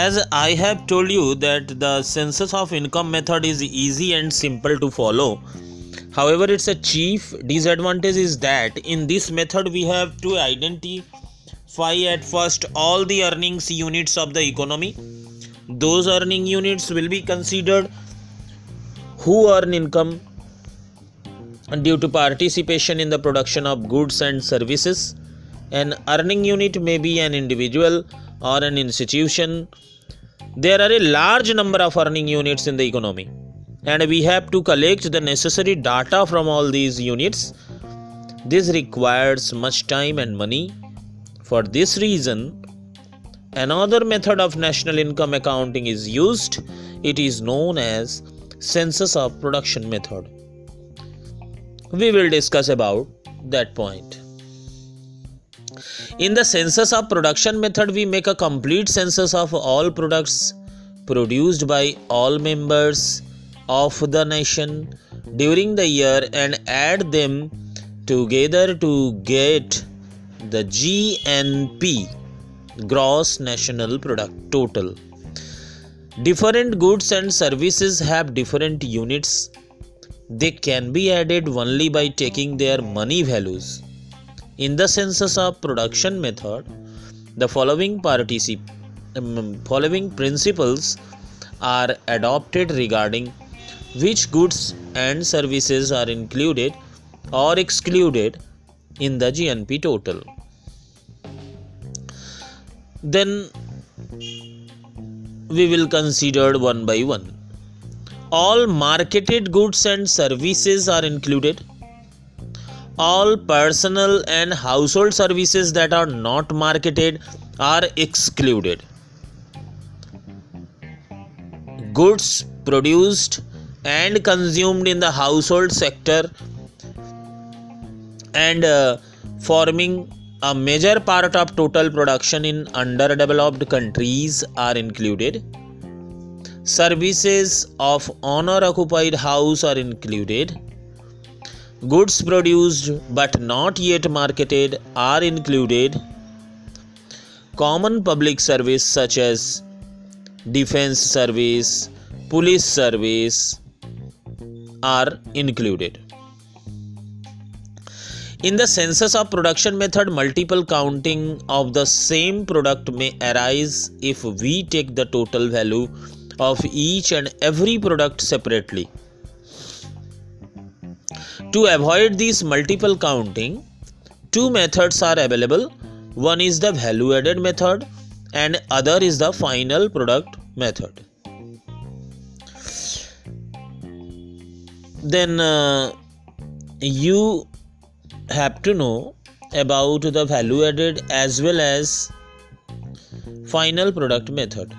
as i have told you that the census of income method is easy and simple to follow. However its a chief disadvantage is that in this method we have to identify at first all the earnings units of the economy. Those earning units will be considered who earn income due to participation in the production of goods and services. An earning unit may be an individual or an institution there are a large number of earning units in the economy and we have to collect the necessary data from all these units. This requires much time and money. For this reason, another method of national income accounting is used. It is known as census of production method. We will discuss about that point. In the census of production method, we make a complete census of all products produced by all members of the nation during the year and add them together to get the GNP gross national product total. Different goods and services have different units. They can be added only by taking their money values in the census of production method the following particip um, following principles are adopted regarding which goods and services are included or excluded in the GNP total. Then we will consider one by one. All marketed goods and services are included. All personal and household services that are not marketed are excluded. Goods produced and consumed in the household sector and uh, forming a major part of total production in underdeveloped countries are included services of owner occupied house are included goods produced but not yet marketed are included common public service such as defense service police service are included. In the census of production method, multiple counting of the same product may arise if we take the total value of each and every product separately. To avoid these multiple counting, two methods are available. One is the value added method and other is the final product method. then uh, you have to know about the value added as well as final product method